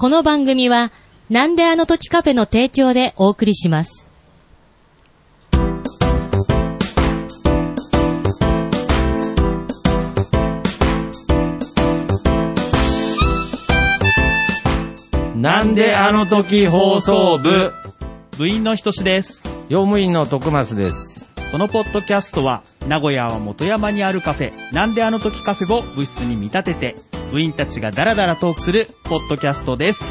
この番組は、なんであの時カフェの提供でお送りします。なんであの時放送部、部員のひとしです。用務員の徳松です。このポッドキャストは、名古屋は元山にあるカフェ、なんであの時カフェを部室に見立てて、部員たちがダラダラトークするポッドキャストです。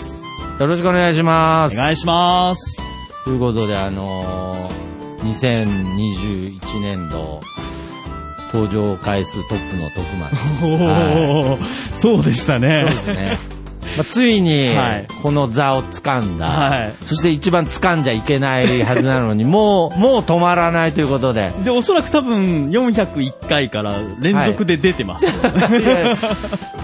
よろしくお願いします。お願いします。ということで、あのー、2021年度、登場回数トップの徳松です。おー、そうでしたね。そうですね。まあ、ついにはい、この座を掴んだ、はい。そして一番掴んじゃいけないはずなのに、もう、もう止まらないということで、で、おそらく多分401回から連続で出てます。よ。い。や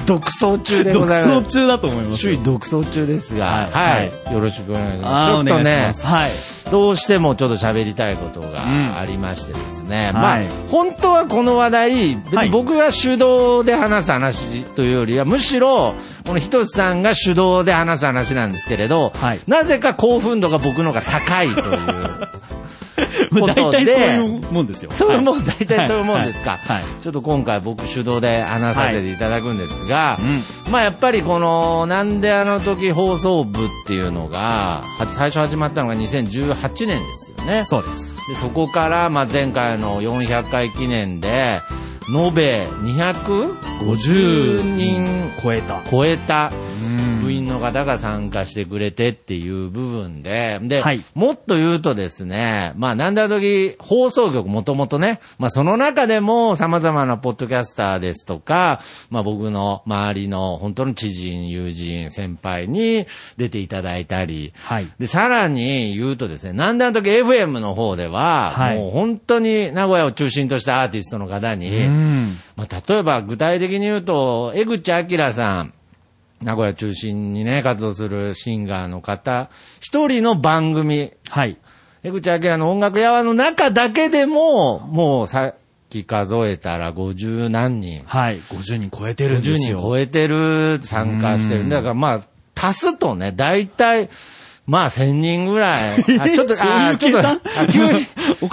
独走中でご独ざいます。走中だと思いますよ。首位独走中ですが、はい。はい、よろしくお願いします。ちょっとね。お願いしま、す。はい。どうしてもちょっと喋りたいことうんがありましてですね。まあはい、本当はこの話題、僕が主導で話す話というよりは、むしろ、このひとしさんが主導で話す話なんですけれど、はいなぜか興奮度が僕の方が高いという。もう大体でそういうもんですよ。そういうもん、はい大体そういうもんですか？ちょっと今回僕主導で話させていただくんですが、うまあやっぱりこの、なんであの時放送部っていうのが、は最初始まったのが2018年ですよね。そうです。でそこから、まあ前回の400回記念で、延べ250人超えた。超えたうん部員の方が参加してくれてっていう部分で、で、はいもっと言うとですね、まあなんだ時放送局もともとね、まあその中でも様々なポッドキャスターですとか、まあ僕の周りの本当の知人、友人、先輩に出ていただいたり、はい。で、さらに言うとですね、なんであの時 FM の方では、はいもう本当に名古屋を中心としたアーティストの方に、うん。まあ、例えば具体的に言うと、江口明さん、名古屋中心にね、活動するシンガーの方、一人の番組、はい。江口明の音楽やわの中だけでも、もうさっき数えたら50何人、はい。50人超えてるんです50よ。人超えてる、参加してる。だからまあ、足すとね、大体、まあ、1000人ぐらい。あ、ちょっと、あ、ちょっと、あ急に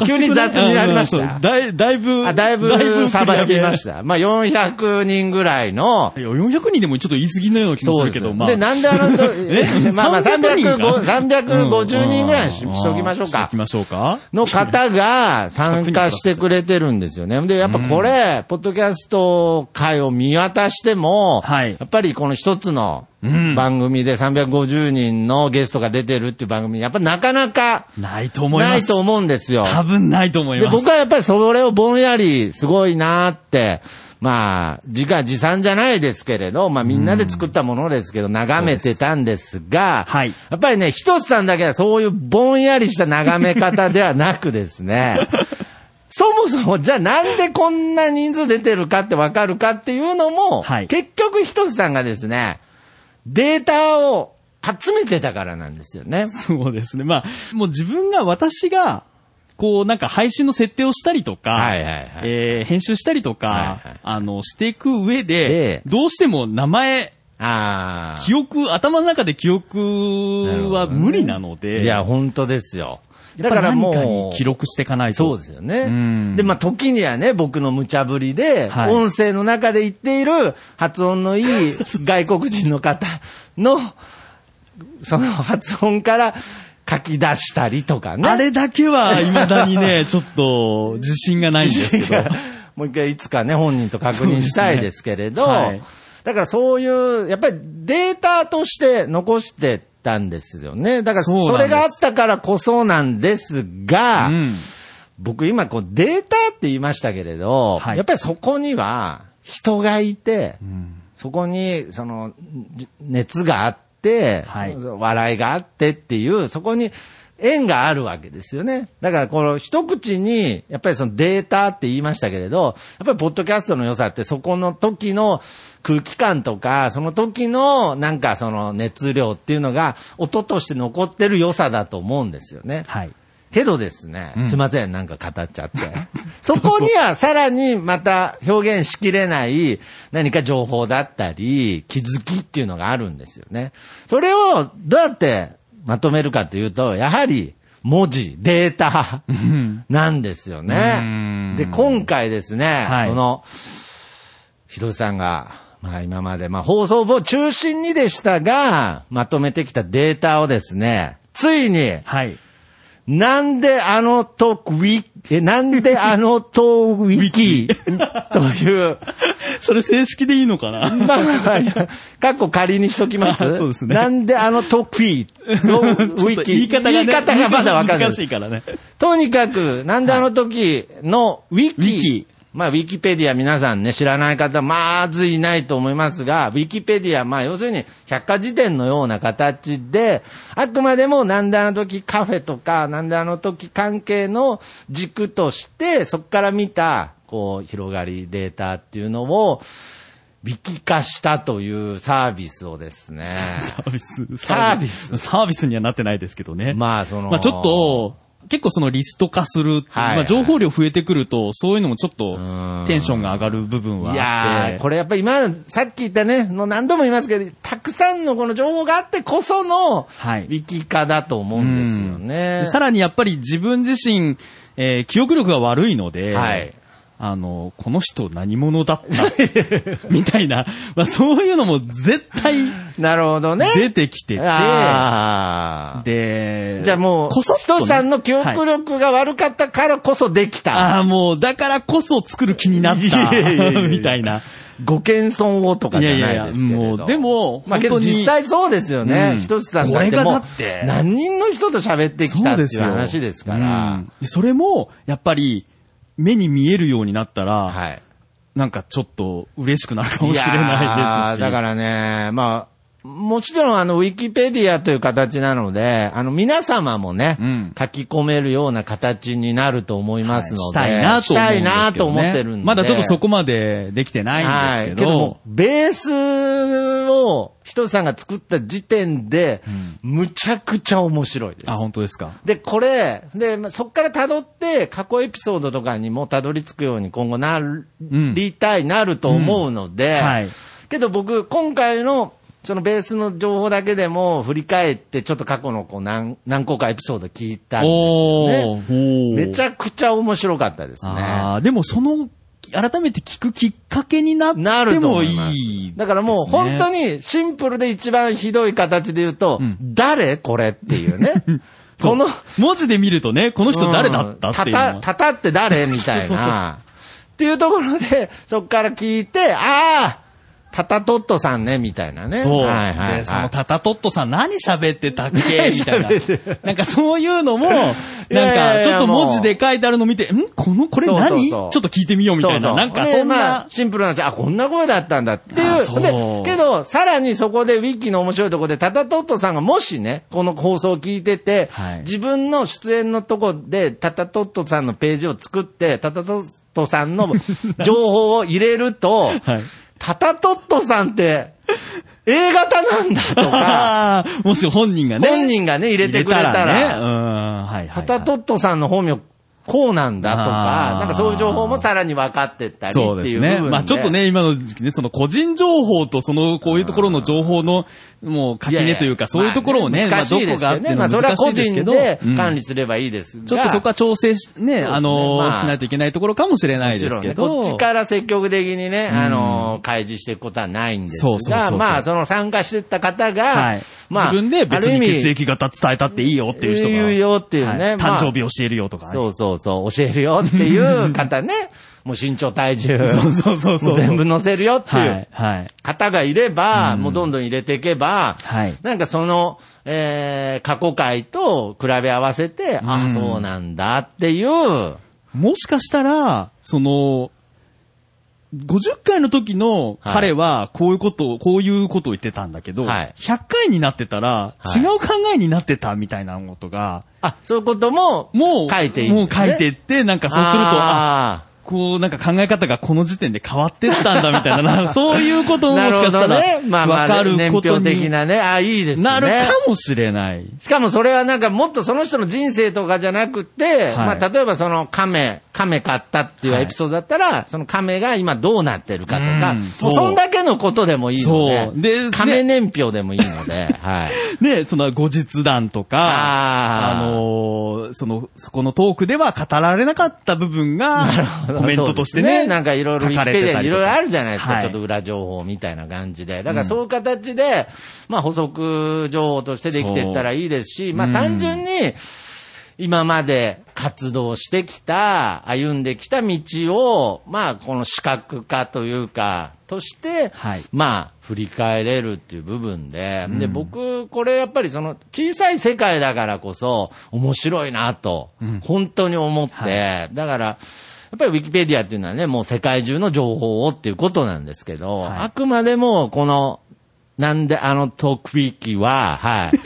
急に雑になりましうんた。だいだいぶ、あ、だいぶさばきました。まあ、400人ぐらいの、いや、400人でもちょっと言い過ぎのような気もするけど、まあ。で、なんであのと、え？まあまあ、300人か？350 350人ぐらいにしときましょうかしとき。ましょうか？の方が参加してくれてるんですよね。で、やっぱこれ、ポッドキャスト会を見渡しても、はいやっぱりこの一つのうん番組で350人のゲストが出てるっていう番組、やっぱなかなかないと思います。ないと思うんですよ。多分ないと思いで、ます。僕はやっぱりそれをぼんやりすごいなーって、まあ、自画自賛じゃないですけれど、まあみんなで作ったものですけど、眺めてたんですが、はいやっぱりね、ひとつさんだけはそういうぼんやりした眺め方ではなくですね、そもそもじゃあなんでこんな人数出てるかってわかるかっていうのも、はい結局ひとつさんがですね、データを集めてたからなんですよね。そうですね。まあ、もう自分が、私が、こう、なんか配信の設定をしたりとか、はいはいはいえー編集したりとか、はいはいあの、していく上で、ええどうしても名前。記憶、頭の中で記憶は無理なので、いや、本当ですよ。だからもう、に記録していかないと。そうですよねうん。で、まあ、時にはね、僕の無茶ぶりで、はい音声の中で言っている発音のいい 外国人の方の、その発音から書き出したりとかね。あれだけは未だにね、ちょっが自信がないんですけど。もう一回いつかね、本人と確認したいですけれど、ねはいだからそういう、やっぱりデータとして残してたんですよね。だからそれがあったからこそなんですが、うん。僕今こうデータって言いましたけれど、はいやっぱりそこには人がいて、うんそこにそのじ熱があって、はい笑いがあってっていう、そこに縁があるわけですよね。だからこの一口に、やっぱりそのデータって言いましたけれど、やっぱりポッドキャストの良さってそこの時の空気感とか、その時のなんかその熱量っていうのが音として残ってる良さだと思うんですよね。はい。けどですね、うんすいません、なんか語っちゃって。そこにはさらにまた表現しきれない何か情報だったり、気づきっていうのがあるんですよね。それをどうやってまとめるかというと、やはり文字、データうんなんですようねん。で、今回ですね、はいその、ひどさんが、まあ今まで、まあ放送部を中心にでしたが、まとめてきたデータをですね、ついに、はい。なんであのとウィ、え、なんであのとウィキ？という、それ正式でいいのかな？まあ、かっこ仮にしときます。あ そうですねなんであのとクイのウ ちょっィキ。と言い方がね、言い方がまだわかんない難。しいからね。とにかく、なんであの時のウィキ。まあ、ウィキペディア皆さんね、知らない方、まずいないと思いますが、ウィキペディア、まあ、要するに、百科事典のような形で、あくまでも、なんであの時カフェとか、なんであの時関係の軸として、そこから見た、こう、広がりデータっていうのを、ウィキ化したというサービスをですね。サービス。サービスサービスにはなってないですけどね。まあ、その、まあちょっと、結構そのリスト化する、はいまあ情報量増えてくると、そういうのもちょっとうんテンションが上がる部分はいあって。やー、これやっぱり今、さっき言ったね、の何度も言いますけど、たくさんのこの情報があってこその、はいウィキ化だと思うんですよね。でさらにやっぱり自分自身、えー記憶力が悪いので、はい。あの、この人何者だった？みたいな、まあそういうのも絶対 なるほどね。出てきてて、あーで、じゃあもう、こそね人さんの記憶力が悪かったからこそできた。ああ、もう、だからこそ作る気になった、やみたいな。ご謙遜をとかじゃないですけれど。いやいやいやもうでもまあけど実際そうですよね。うんひとしさんだって何人の人と喋ってきたっていうよ話ですから。うんでそれも、やっぱり、目に見えるようになったら、はい。なんかちょっと嬉しくなるかもしれないですし。だからね、まあ、もちろんあの、ウィキペディアという形なので、あの、皆様もね、うん書き込めるような形になると思いますので、したいなと思ね。したいなと思ってるんで。まだちょっとそこまでできてないんはい。ですけど、けども、ベースを、ひとつさんが作った時点で、むちゃくちゃ面白いです。あ、本当ですか？で、これ、で、まあそっから辿って、過去エピソードとかにも辿り着くように今後なりたい、なると思うので、うんはいけど僕、今回の、そのベースの情報だけでも振り返って、ちょっと過去のこう何何個かエピソード聞いたんですね。めちゃくちゃ面白かったですね。でもその、改めて聞くきっかけになっても思い。いい。だからもう本当に、にシンプルで一番ひどい形で言うと、うん誰これっていうね。この、文字で見るとね、この人誰だったっていうのは。たた、たたって誰みたい そうそうそうな。っていうところで、そっから聞いて、ああタタトットさんね、みたいなね。そう。はいはい、で、そのはい。タタトットさん何喋ってたっけ？何みたいな。なんかそういうのも、なんかちょっと文字で書いてあるの見て、ん？この、これ何？ちょっと聞いてみようみたいな。そうそうなんかでそんなまあ、、シンプルな話、あ、こんな声だったんだっていう。あそうで、けど、さらにそこでウィキの面白いところで、タタトットさんがもしね、この放送を聞いてて、はい自分の出演のとこで、タタトットさんのページを作って、タタトットさんの情報を入れると、はい。タタトットさんって、A 型なんだとか、もし本人がね。本人がね、入れてくれたら、ね。うん、はいはいはい。タタトットさんの本名、こうなんだとあか、ーなんかそういう情報もさらに分かってったりっていうそう部分で。ですね。まあちょっとね、今の時期ね、その個人情報とその、こういうところの情報の、もう垣根というか、そういうところをね、まあどこがあってですよね。まあそれは難し個いですけど、人でうん管理すればいいですが。ちょっとそこは調整し、ね、あのまあしないといけないところかもしれないですけど。こっちから積極的にね、んあのー、開示していくことはないんですが、そうそうそうそうまあ、その参加してった方が、はい。まあ、自分で別に血液型伝えたっていいよっていう人が。言うよっていうね誕生日教えるよとかね。そうそうそう、教えるよっていう方ね、もう身長体重、そうそうそうそう。全部載せるよっていう。方がいれば、もうどんどん入れていけば、はい。なんかその、えー、過去回と比べ合わせて、うあ、ん。そうなんだっていう、もしかしたら、その、50回の時の彼はこういうことを、こういうことを言ってたんだけど、はい。100回になってたらはい。違う考えになってたみたいなことが、あ、そういうことも、もう、書いていいんですね。もう書いてって、なんかそうすると、あ、あこう、なんか考え方がこの時点で変わってったんだみたいな、そういうことももしかしたら、わかる年こと表的になね。あ、いいですね。なるかもしれない。しかもそれはなんかもっとその人の人生とかじゃなくて、はいまあ例えばその亀、亀買ったっていうエピソードだったら、その亀が今どうなってるかとか、うんそうそんだけのことでもいいので、で亀年表でもいいので、はい。ね、その後日談とか、あーあのーその、そこのトークでは語られなかった部分が、コメントとしてね、そうですなんかいろいろウィキペディアにいろいろあるじゃないですか、はい。ちょっと裏情報みたいな感じで。だからそういう形で、まあ補足情報としてできていったらいいですし、まあうん単純に、今まで活動してきた、歩んできた道を、まあこの視覚化というか、として、はい。まあ振り返れるっていう部分で、で、うん。僕、これやっぱりその小さい世界だからこそ面白いなと、うん。本当に思って、はだから、やっぱりウィキペディアっていうのはね、もう世界中の情報をっていうことなんですけど、はいあくまでもこの、なんであのトークウィキは、はい。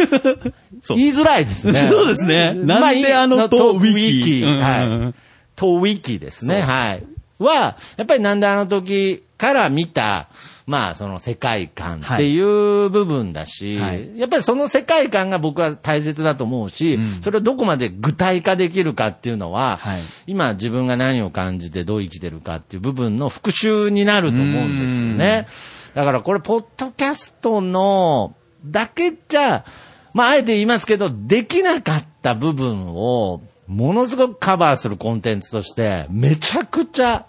言いづらいですね。そうですねなんであのトークウィキはい。トーウィキですね。はい。は、やっぱりなんであの時から見た、まあその世界観っていう部分だし、はい。やっぱりその世界観が僕は大切だと思うし、うん。それをどこまで具体化できるかっていうのは、はい。今自分が何を感じてどう生きてるかっていう部分の復習になると思うんですよね。だからこれ、ポッドキャストのだけじゃ、まあ、あえて言いますけど、できなかった部分を、ものすごくカバーするコンテンツとして、めちゃくちゃ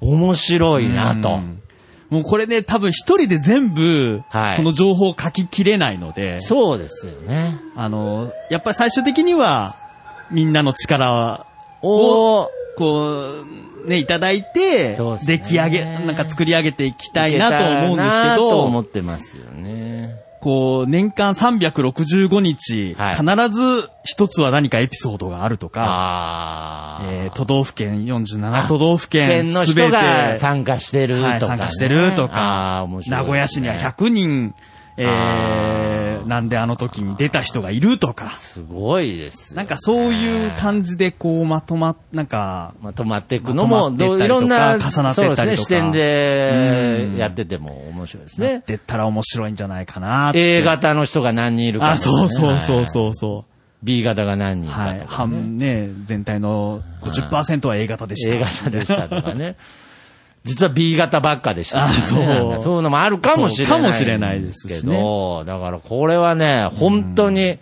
面白いなと。うんもうこれね、多分一人で全部、はいその情報を書ききれないので、そうですよね。あの、やっぱり最終的には、みんなの力おーこう、ね、いただいて、ね出来上げ、なんか作り上げていきたいなと思うんですけいけたらなと思ど、ってますよね。こう、年間365日、はい。必ず一つは何かエピソードがあるとか。えー都道府県47都道府県県の人全がて参加してるとか、ね。はい、参加してるとあか、ね、名古屋市には100人、えー、なんであの時に出た人がいるとか、すごいですよね。なんかそういう感じでこうまとまっ、なんか、まとまっていくのも、いろんな、重なっていったりとか。そうですね、視点うん。でやってても面白いですなっね。てったら面白いんじゃないかな。A 型の人が何人いるか、あ、そうそうそうう。そうそ B 型が何人。かとか、ね。半、ね、全体の50%は A 型でした。A 型でしたとかね。実は B 型ばっかでしたね、あそうそういうのもあるかもしれない。そうかもしれないですけど、だからこれはね、本当に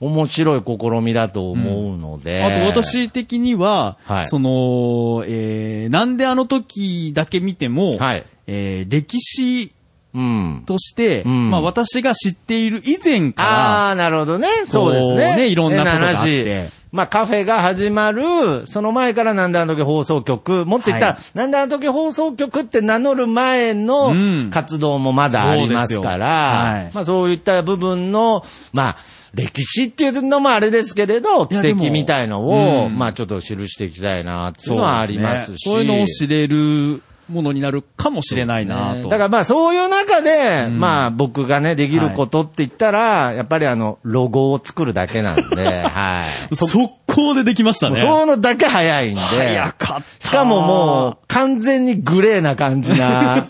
面白い試みだと思うので。あと私的には、はいその、えー、なんであの時だけ見ても、はいえー、歴史うん。として、うん。まあ私が知っている以前から、ああ、なるほどね。そうですね。ねいろんなことがあって。まあカフェが始まる、その前からなんであの時放送局、もっと言ったら、はなんであの時放送局って名乗る前うん。の活動もまだありますかそうですよ。ら、はい。まあそういった部分の、まあ、歴史っていうのもあれですけれど、奇いやでも跡みたいのを、うん。まあちょっと記していきたいなっていうのはありますし。そういうのを知れるものになるかもしれないなと。ねだからまあそういう中で、うんまあ僕がね、できることって言ったら、やっぱりあの、ロゴを作るだけなんで、はい。速攻でできましたね。そういうのだけ早いんで。早かった。しかももう、完全にグレーな感じな、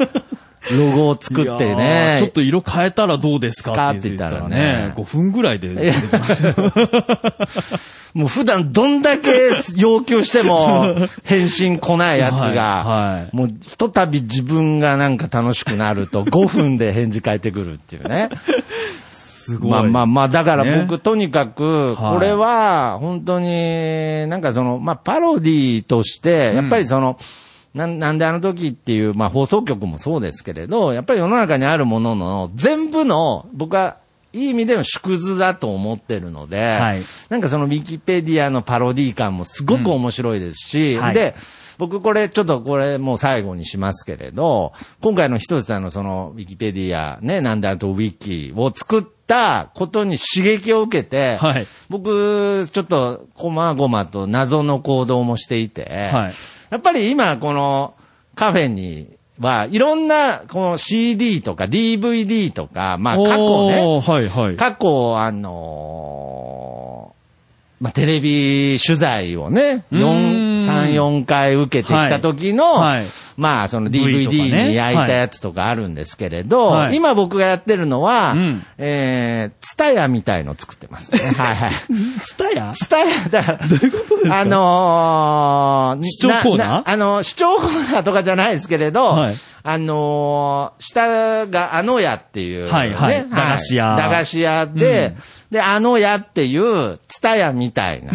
ロゴを作ってね。ちょっと色変えたらどうですか？って言ったらね、5分ぐらいでできましたよ。もう普段どんだけ要求しても、返信来ないやつが、はいはいもうひとたび自分がなんか楽しくなると 5分で返事返ってくるっていうね。すごい。まあまあまあ、だからね僕、とにかく、はいこれは、本当に、なんかその、まあ、パロディとして、やっぱりその、なんなんであの時っていう、まあ、放送局もそうですけれど、やっぱり世の中にあるものの全部の、僕はいい意味での縮図だと思ってるので、はい。なんかそのウィキペディアのパロディ感もすごく面白いですし、うん。はい。で、僕これちょっとこれもう最後にしますけれど、今回の一つさんのそのウィキペディアね、なんであとウィキを作ったことに刺激を受けて、はい。僕ちょっとこまごまと謎の行動もしていて、はいやっぱり今このカフェにはいろんなこの CD とか DVD とか、まあ過去ね、はいはい。過去、あのーまあ、テレビ取材をね、うーん4、3、4回受けてきた時の、はいはい。まあ、その DVD ね。に焼いたやつとかあるんですけれど、はい。今僕がやってるのは、うん。えー、ツタヤみたいの作ってます。ね。はいはい。スタヤ？ツタヤ？だから、あのー、視聴コーナー？なあの、視聴コーナーとかじゃないですけれど、はい。あのー、下があの屋っていう、ね、はいはい。駄菓子屋。駄菓子屋で、で、あの屋っていう、ツタヤみたいな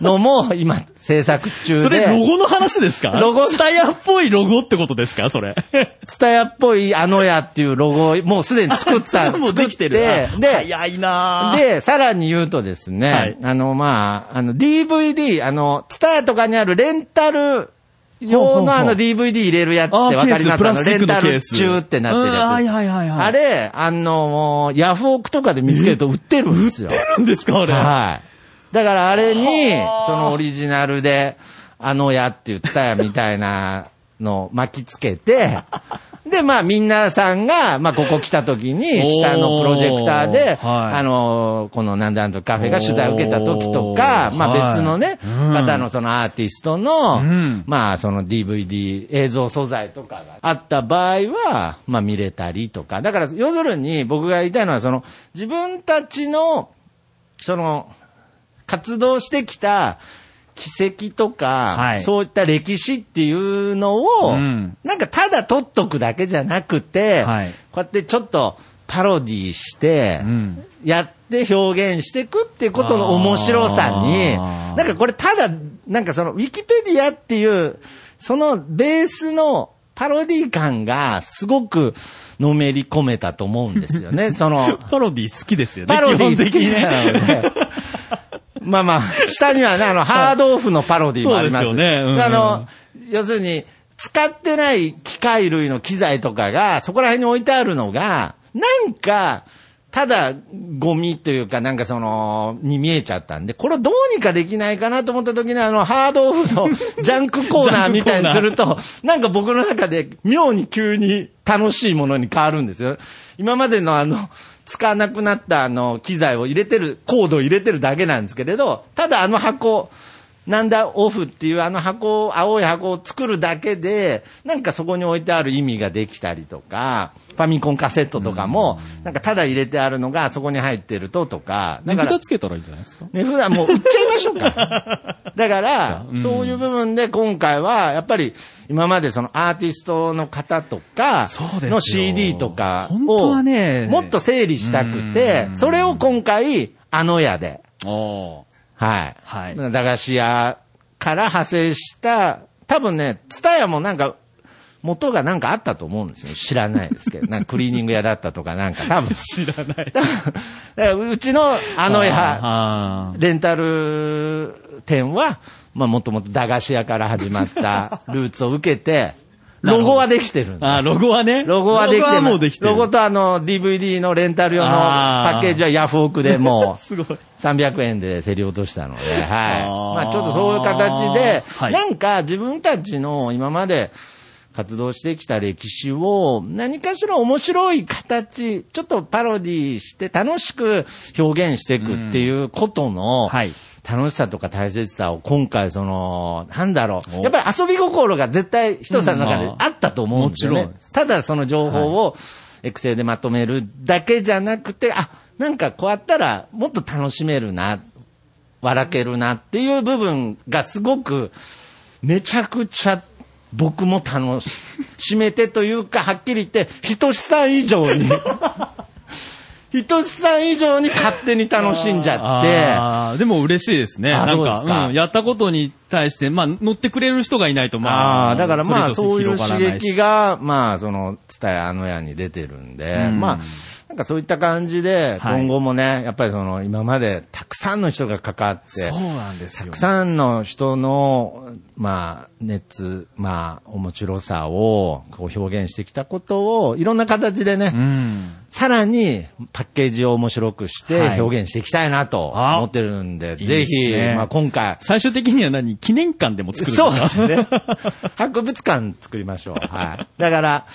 のも今制作中で。それロゴの話ですか？ロゴスタヤっぽいロゴってことですか？それ。ツタヤっぽいあの屋っていうロゴをもうすでに作った、もうできてる。で、早いなぁで、さらに言うとですね、はいあの、まあ、あの、DVD、あの、ツタヤとかにあるレンタル用のあの DVD 入れるやつってわかります？プラスチックのあのレンタル。中ってなってるやつ。うんはいはいはいはい。あれ、あの、ヤフオクとかで見つけると売ってるんですよ。なんですかあれ？はい。だからあれに、そのオリジナルで、あのやって言ったやみたいなの巻きつけて、で、まあ、みんなさんが、まあ、ここ来た時に、下のプロジェクターで、はい。あの、このなんだなんとカフェが取材を受けた時とか、まあ、別のね、うん。方のそのアーティストの、うん。まあ、その DVD、映像素材とかがあった場合は、まあ、見れたりとか。だから、要するに僕が言いたいのは、その、自分たちの、その、活動してきた奇跡とか、はいそういった歴史っていうのを、うんなんかただ取っとくだけじゃなくて、はいこうやってちょっとパロディして、うんやって表現していくっていうことの面白さに、なんかこれただ、なんかそのウィキペディアっていう、そのベースのパロディ感がすごくのめり込めたと思うんですよね。その、パロディ好きですよね。パロディ好きなので。まあまあ、下にはね、あの、ハードオフのパロディもあります。そうですよねうんあの、要するに、使ってない機械類の機材とかが、そこら辺に置いてあるのが、なんか、ただ、ゴミというか、なんかその、に見えちゃったんで、これをどうにかできないかなと思った時に、あの、ハードオフの ジャンクコーナーみたいにすると、なんか僕の中で妙に急に楽しいものに変わるんですよ。今までのあの、使わなくなったあの、機材を入れてる、コードを入れてるだけなんですけれど、ただあの箱、なんだオフっていうあの箱、青い箱を作るだけで、なんかそこに置いてある意味ができたりとか、ファミコンカセットとかも、なんかただ入れてあるのがそこに入ってるととか、だ値から札つけたらいいんじゃないですか？値札もう売っちゃいましょうか。だから、うん。そういう部分で今回は、やっぱり今までそのアーティストの方とかそうですよ。の CD とか本当をはねもっと整理したくてう、ん。それを今回、あの屋で、おはい。はい。駄菓子屋から派生した、多分ね、ツタヤもなんか、元がなんかあったと思うんですよ。知らないですけど。なんかクリーニング屋だったとかなんか多分。知らない。だからうちのあの屋、あーレンタル店は、まあもともと駄菓子屋から始まった ルーツを受けて、ロゴはできてるあー、ロゴはね。ロゴはできてロゴはもうできてる。ロゴとあの DVD のレンタル用のパッケージはヤフオクでもう すごい。300円で競り落としたので、はい。まあちょっとそういう形で、はいなんか自分たちの今まで活動してきた歴史を何かしら面白い形、ちょっとパロディして楽しく表現していくっていうことの、はい。楽しさとか大切さを今回その、なんだろう。おやっぱり遊び心が絶対人さんの中であったと思うんですよね。ただその情報をエクセルでまとめるだけじゃなくて、あ、なんかこうやったらもっと楽しめるな、笑けるなっていう部分がすごくめちゃくちゃ僕も楽しめてというか、はっきり言って、ひとしさん以上に、ひとしさん以上に勝手に楽しんじゃって、でも嬉しいですね。あなんかうん、やったことに対して、まあ、乗ってくれる人がいないと、まあ、ああ、だからまあそういう刺激が、まあその、伝えあの屋に出てるんで、うん。まあ、なんかそういった感じで、はい。今後もね、やっぱりその、今までたくさんの人が関わって、そうなんですよ。たくさんの人の、まあ、熱、まあ、面白さをこう表現してきたことを、いろんな形でね、うん。さらにパッケージを面白くしはいて表現していきたいなとあ思ってるんで、いいぜですねひ、まあ今回、最終的には何？に記念館でも作るんそうでですね。博物館作りましょう。はい。だから、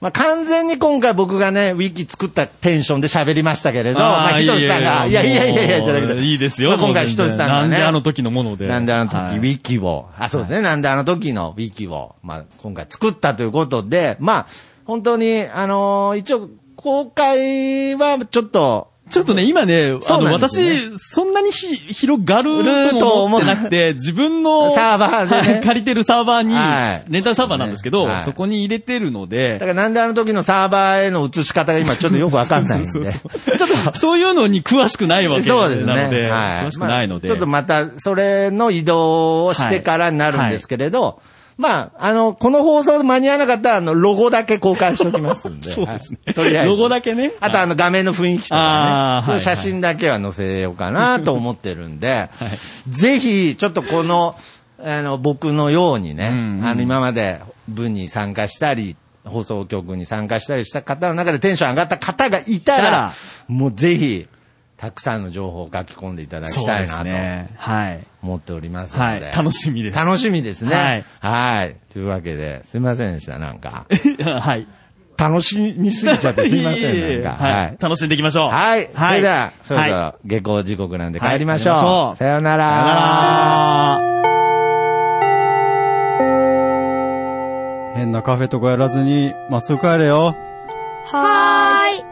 まあ、完全に今回僕がね、ウィキ作ったテンションで喋りましたけれど、まあ、ひとしさんが、いやいやいやいや、じゃなくて。いいですよ。まあ今回ひとしさんがね。なんであの時のもので。なんであの時、はいウィキを、あ、そううですね、なんであの時のウィキを、まあ、今回作ったということで、まあ、本当に、あのー一応、公開はちょっと、ちょっとね、今ね、あの、私、そんなにひ広がる るとと思ってなくて、自分の、サーバーで借りてるサーバーにはい、レンタルサーバーなんですけどはい、そこに入れてるのだでか、らなんであの時のサーバーへの移し方が今ちょっとよくわかんないんで。ちょっと、そういうのに詳しくないわけそうですね。なので、はい。詳しくないので。まあちょっとまた、それの移動をしてからになるんですけれど、まあ、あの、この放送間に合わなかったら、あの、ロゴだけ公開しておきますんで。そうですね。はい。とりあえず。ロゴだけね。あと、あの、画面の雰囲気とかね。そういう写真だけは載せようかなと思ってるんで、ぜひ、ちょっとこの、あの、僕のようにね、うんうん。あの、今まで部に参加したり、放送局に参加したりした方の中でテンション上がった方がいたらたら、もうぜひ、たくさんの情報を書き込んでいただきたいなと。はい。思っておりますので。はい。楽しみです。楽しみですね。はい。はい。というわけで、すいませんでした、なんか。はい。楽しみすぎちゃってすいません、なんか。はい。楽しんでいきましょう。はい。それでは、そろそはいろ下校時刻なんで帰りましょう。はいさようなら。さよなら。変なカフェとかやらずに、まっすぐ帰れよ。はーい。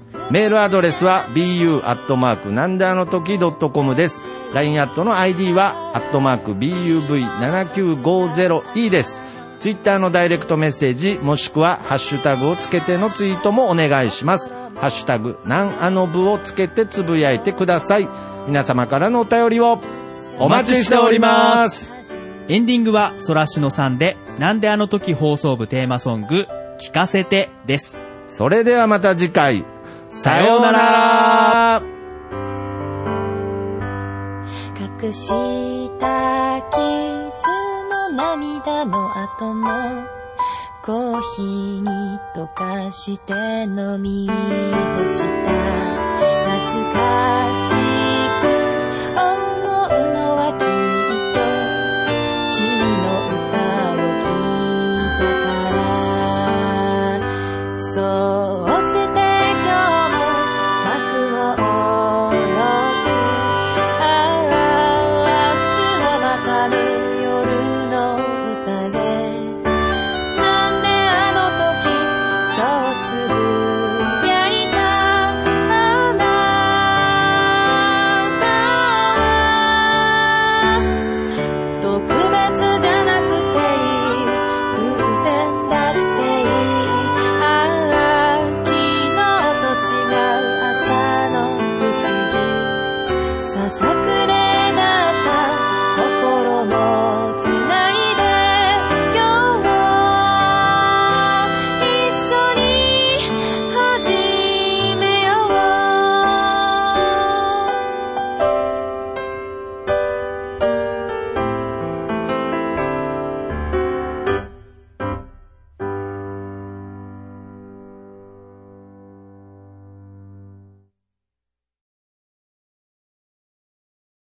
メールアドレスは bu アットマークなんであの時 .com です。LINE アットの ID はアットマーク buv7950e です。ツイッターのダイレクトメッセージもしくはハッシュタグをつけてのツイートもお願いします。ハッシュタグなんあの部をつけてつぶやいてください。皆様からのお便りをお待ちしております。エンディングはソラシノさんで、なんであの時放送部テーマソング、聞かせてです。それではまた次回。さようなら。隠した傷も涙の後もコーヒーに溶かして飲み干した。懐かしい